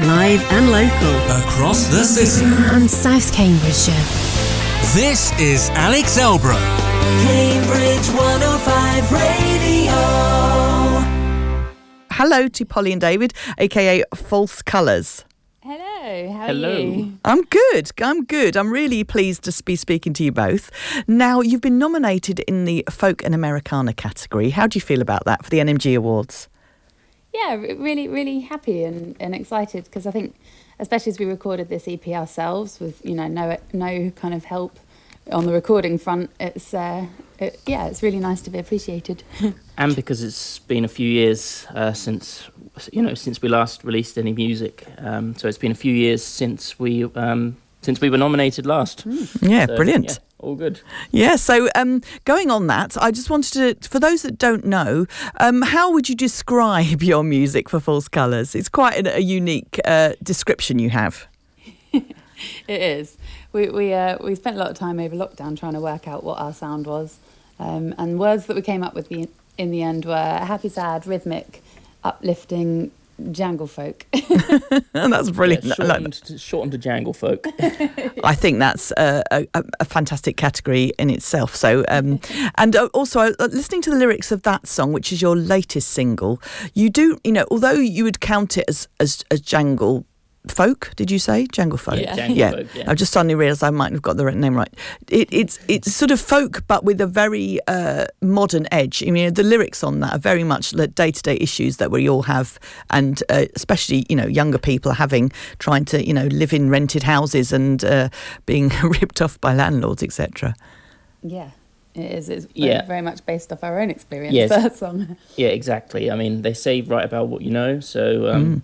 live and local. Across the city. And South Cambridgeshire. This is Alex Elbro. Cambridge 105 Radio. Hello to Polly and David, aka False Colours. Hello, how Hello. are you? I'm good. I'm good. I'm really pleased to be speaking to you both. Now, you've been nominated in the Folk and Americana category. How do you feel about that for the NMG Awards? Yeah, really, really happy and, and excited because I think, especially as we recorded this EP ourselves with you know no no kind of help on the recording front, it's uh, it, yeah, it's really nice to be appreciated. and because it's been a few years uh, since you know since we last released any music um, so it's been a few years since we um, since we were nominated last Yeah, So, brilliant. yeah, all good Yeah, so um, going on that, I just wanted to, for those that don't know, um, how would you describe your music for False Colours? It's quite a, a unique uh, description you have. it is. We we uh, we spent a lot of time over lockdown trying to work out what our sound was, um, and words that we came up with the, in the end were happy, sad, rhythmic, uplifting, jangle folk. And that's brilliant. yeah, I shortened, to, shortened to jangle folk I think that's a, a, a fantastic category in itself. So, um, and uh, also uh, listening to the lyrics of that song, which is your latest single, you do, you know, although you would count it as as, as jangle folk, did you say jangle folk? Yeah, jangle yeah. folk, yeah. I just suddenly realised I might have got the right name right. It, it's it's sort of folk, but with a very uh, modern edge. I mean, the lyrics on that are very much the day to day issues that we all have, and uh, especially you know younger people are having trying to you know live in rented houses and uh, being ripped off by landlords, etc. yeah, it is. It's Yeah. very much based off our own experience. Yes. That song. yeah exactly i mean they say write about what you know so um,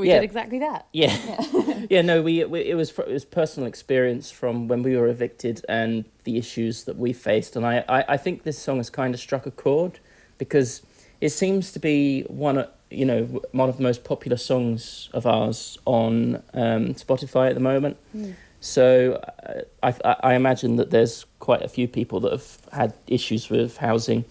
We Yeah. did exactly that. Yeah, yeah. No, we, we it was it was personal experience from when we were evicted and the issues that we faced, and I, I, I think this song has kind of struck a chord because it seems to be one of you know one of the most popular songs of ours on um, Spotify at the moment. So uh, I I imagine that there's quite a few people that have had issues with housing.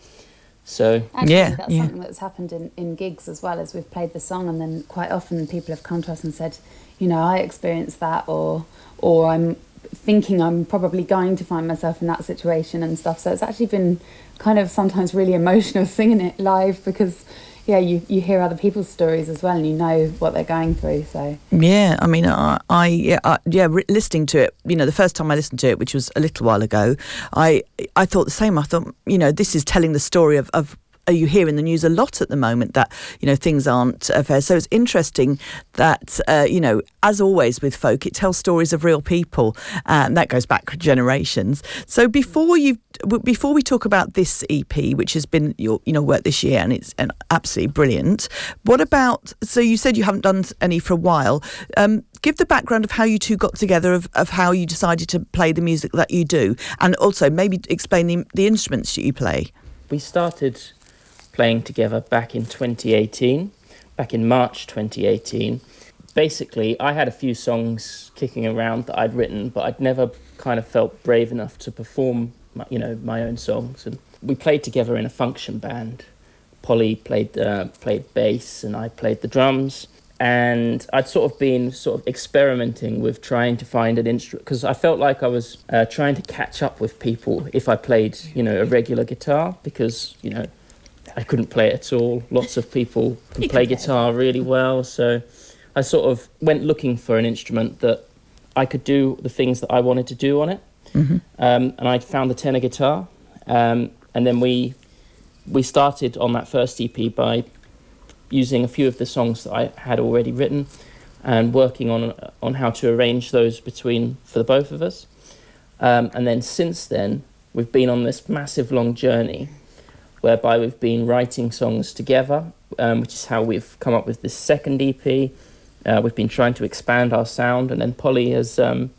So Actually, Yeah, that's yeah. something that's happened in, in gigs as well as we've played the song, and then quite often people have come to us and said, you know, I experienced that, or or I'm thinking I'm probably going to find myself in that situation and stuff. So it's actually been kind of sometimes really emotional singing it live because, yeah, you, you hear other people's stories as well, and you know what they're going through. So Yeah, I mean, I, I yeah, I, yeah, re- listening to it, you know, the first time I listened to it, which was a little while ago, I I thought the same. I thought, you know, this is telling the story of. of you hear in the news a lot at the moment that you know things aren't fair. So it's interesting that uh, you know, as always with folk, it tells stories of real people, and that goes back generations. So before you, before we talk about this EP, which has been your you know work this year, and it's and absolutely brilliant. What about? So you said you haven't done any for a while. Um, give the background of how you two got together, of, of how you decided to play the music that you do, and also maybe explain the, the instruments that you play. we started playing together back in 2018, back in March 2018. Basically, I had a few songs kicking around that I'd written, but I'd never kind of felt brave enough to perform, my, you know, my own songs. And we played together in a function band. Polly played uh, played bass, and I played the drums. And I'd sort of been sort of experimenting with trying to find an instrument because I felt like I was uh, trying to catch up with people if I played, you know, a regular guitar because you know I couldn't play it at all. Lots of people can play guitar really well, so I sort of went looking for an instrument that I could do the things that I wanted to do on it. Um, and I found the tenor guitar, um, and then we we started on that first EP by using a few of the songs that I had already written and working on on how to arrange those between for the both of us. Um, and then since then, we've been on this massive long journey whereby we've been writing songs together, um, which is how we've come up with this second EP. Uh, we've been trying to expand our sound, and then Polly has um,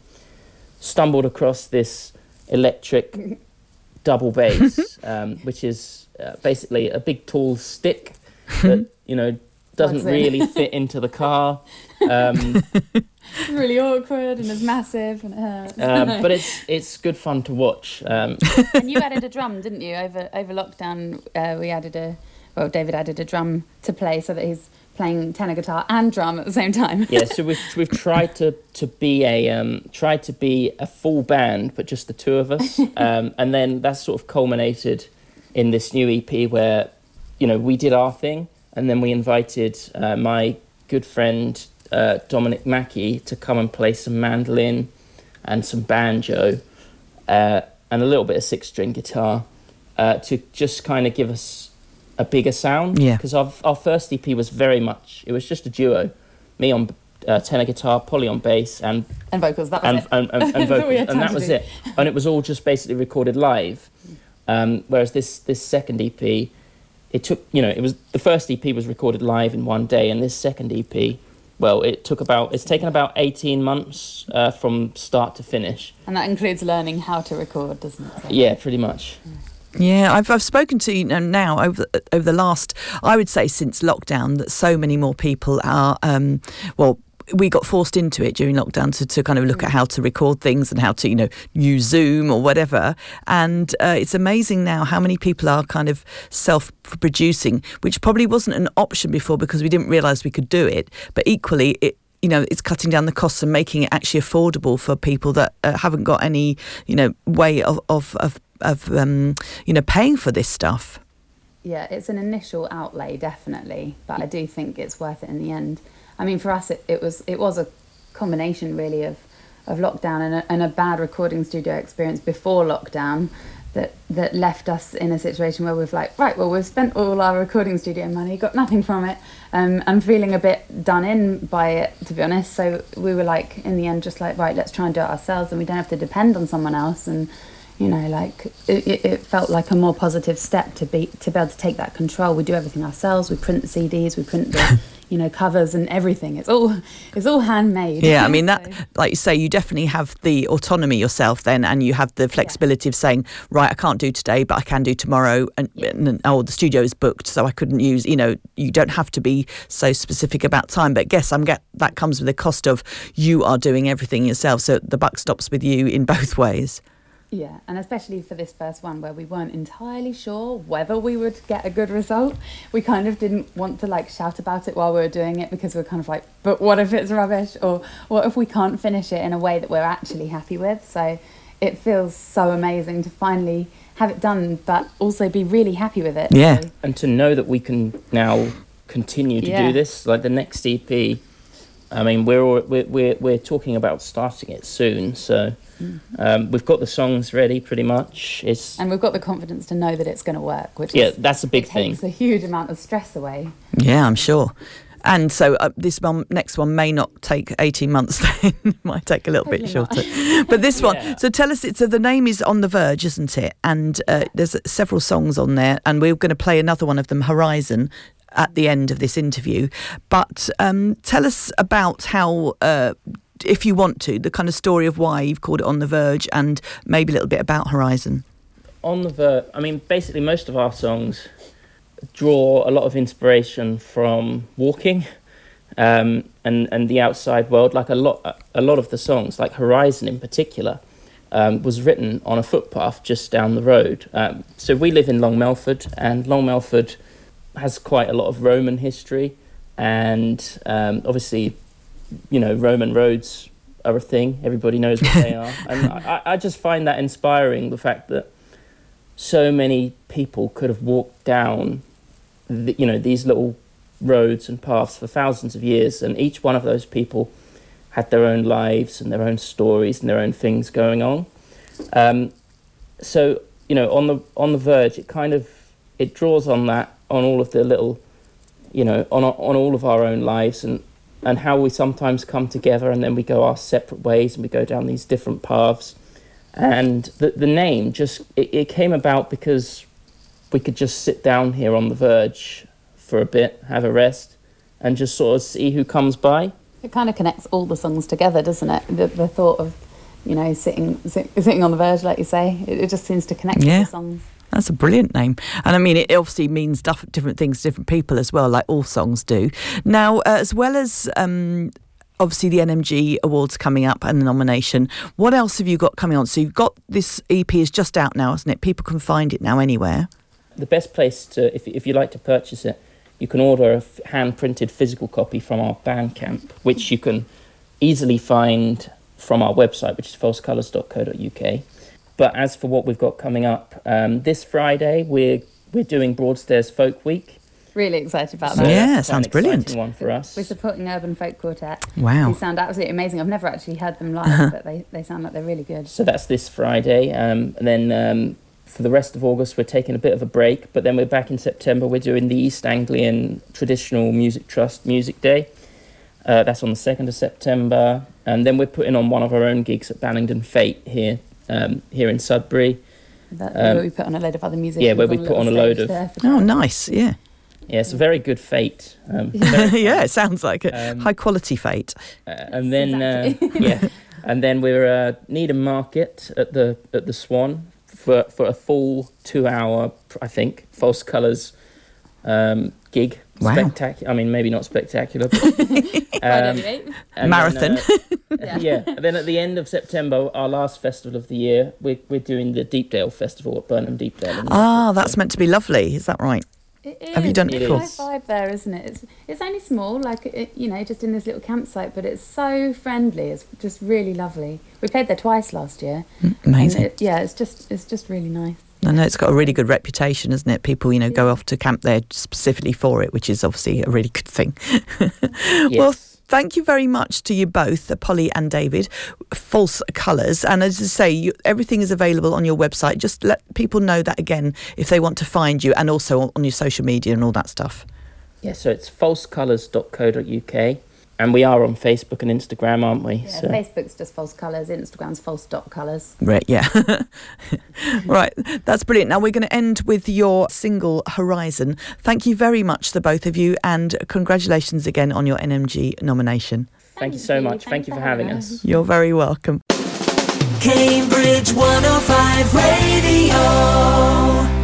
stumbled across this electric double bass, um, which is uh, basically a big tall stick that you know doesn't really fit into the car. Um, it's really awkward and it's massive and it hurts. um, but it's it's good fun to watch. Um, and you added a drum, didn't you? Over over lockdown, uh, we added a well, David added a drum to play so that he's playing tenor guitar and drum at the same time. yeah, so we've we've tried to to be a um, tried to be a full band, but just the two of us, um, and then that's sort of culminated in this new EP where you know we did our thing, and then we invited uh, my good friend uh, Dominic Mackey to come and play some mandolin and some banjo uh, and a little bit of six string guitar uh, to just kind of give us a bigger sound. Yeah. Because our, our first EP was very much, it was just a duo. Me on uh, tenor guitar, Polly on bass, and And vocals, that was and, it. and, and, and That's vocals, and that was do. it. And it was all just basically recorded live. Um, whereas this this second EP, it took you know it was the first EP was recorded live in one day, and this second EP, well, it took about it's taken about eighteen months uh, from start to finish. And that includes learning how to record, doesn't it? So- Yeah, pretty much. Yeah, I've I've spoken to you know, now over over the last I would say since lockdown that so many more people are um, well we got forced into it during lockdown to, to kind of look at how to record things and how to you know use Zoom or whatever. And uh, it's amazing now how many people are kind of self producing which probably wasn't an option before because we didn't realize we could do it. But equally it you know, it's cutting down the costs and making it actually affordable for people that uh, haven't got any, you know, way of of of, of um, you know, paying for this stuff. Yeah, it's an initial outlay, definitely, but I do think it's worth it in the end. I mean, for us, it, it was it was a combination really of of lockdown and a, and a bad recording studio experience before lockdown that that left us in a situation where we've like right well we've spent all our recording studio money got nothing from it um, and feeling a bit done in by it to be honest so we were like in the end just like right let's try and do it ourselves and we don't have to depend on someone else and you know like it, it, felt like a more positive step to be to be able to take that control we do everything ourselves we print the cds we print the you know covers and everything it's all it's all handmade Yeah, I mean that, like you say, you definitely have the autonomy yourself then, and you have the flexibility of saying, right, I can't do today, but I can do tomorrow, and, and oh, the studio is booked, so I couldn't use. You know, you don't have to be so specific about time. But guess I'm get that comes with the cost of you are doing everything yourself, so the buck stops with you in both ways. Yeah, and especially for this first one where we weren't entirely sure whether we would get a good result, we kind of didn't want to like shout about it while we were doing it because we are kind of like, but what if it's rubbish? Or what if we can't finish it in a way that we're actually happy with? So it feels so amazing to finally have it done, but also be really happy with it. Yeah. So, and to know that we can now continue to Yeah. do this like the next ep i mean we're all, we're, we're we're talking about starting it soon so um, we've got the songs ready pretty much it's and we've got the confidence to know that it's going to work, which yeah is, that's a big it thing takes a huge amount of stress away. Yeah, I'm sure. And so uh, this one, next one may not take 18 months, then might take a little bit shorter. But this one, Yeah. so tell us, it, so the name is On the Verge, isn't it? And uh, there's several songs on there, and we're going to play another one of them, Horizon, at the end of this interview. But um, tell us about how. Uh, if you want to, the kind of story of why you've called it On the Verge and maybe a little bit about Horizon. on the Verge, i mean basically most of our songs draw a lot of inspiration from walking um, and and the outside world like a lot a lot of the songs like horizon in particular um, was written on a footpath just down the road um, so we live in long melford and long melford has quite a lot of roman history and um, obviously you know roman roads are a thing. Everybody knows what they are. And I, I just find that inspiring the fact that so many people could have walked down the, you know these little roads and paths for thousands of years and each one of those people had their own lives and their own stories and their own things going on. Um, so you know on the on the verge it kind of it draws on that on all of the little you know on on all of our own lives and and how we sometimes come together and then we go our separate ways and we go down these different paths and the the name just it, it came about because we could just sit down here on the verge for a bit, have a rest, and just sort of see who comes by. It kind of connects all the songs together, doesn't it? The, the thought of, you know, sitting sit, sitting on the verge, like you say, it, it just seems to connect Yeah. the songs. That's a brilliant name. And I mean, it obviously means different things to different people as well, like all songs do. Now, uh, as well as um, obviously the NMG Awards coming up and the nomination, what else have you got coming on? So you've got this EP is just out now, isn't it? People can find it now anywhere. The best place to, if if you like to purchase it, you can order a hand printed physical copy from our Bandcamp, which you can easily find from our website, which is falsecolours.co.uk. But as for what we've got coming up, um, this Friday we're we're doing Broadstairs Folk Week. Really excited about So that. Yeah, that's sounds an brilliant. One for us. We're supporting Urban Folk Quartet. Wow. Who sound absolutely amazing. I've never actually heard them live, but they, they sound like they're really good. So that's this Friday. Um, and then um, for the rest of August, we're taking a bit of a break. But then we're back in September. We're doing the East Anglian Traditional Music Trust Music Day. Uh, that's on the 2nd of September. And then we're putting on one of our own gigs at Ballingdon Fete here, um, here in Sudbury. That, Um, where we put on a load of other musicians. yeah, where we on put on a load of- there Oh, that. nice. Yeah. Yeah, it's a very good fete. Um, very yeah, it sounds like a Um, high quality fete. Uh, and then uh, yeah, and then we're uh, Needham Market at the at the Swan for for a full two hour, I think, false colours um, gig. Wow. Spectacular. I mean, maybe not spectacular. But, Right, um, anyway. Marathon. Then, uh, yeah. And then at the end of September, our last festival of the year, we're we're doing the Deepdale Festival at Burnham Deepdale. Ah, Norfolk. that's meant to be lovely. Is that right? It Have you done it It's before? a vibe there, isn't it? It's, it's only small, like it, you know, just in this little campsite, but it's so friendly. It's just really lovely. We played there twice last year. Amazing. it- yeah, it's just it's just really nice. I know it's got a really good reputation, isn't it? People, you know, go off to camp there specifically for it, which is obviously a really good thing. Well, Yes. Thank you very much to you both, uh, Polly and David. False Colours. And as I say, you, everything is available on your website. Just let people know that again if they want to find you and also on your social media and all that stuff. Yeah, so it's falsecolours.co.uk. And we are on Facebook and Instagram, aren't we? Yeah, so. Facebook's just false colours, Instagram's false dot colours. Right, yeah. right, that's brilliant. Now we're going to end with your single Horizon. Thank you very much, the both of you, and congratulations again on your NMG nomination. Thank you so much. Thank you for having us. You're very welcome. Cambridge 105 Radio.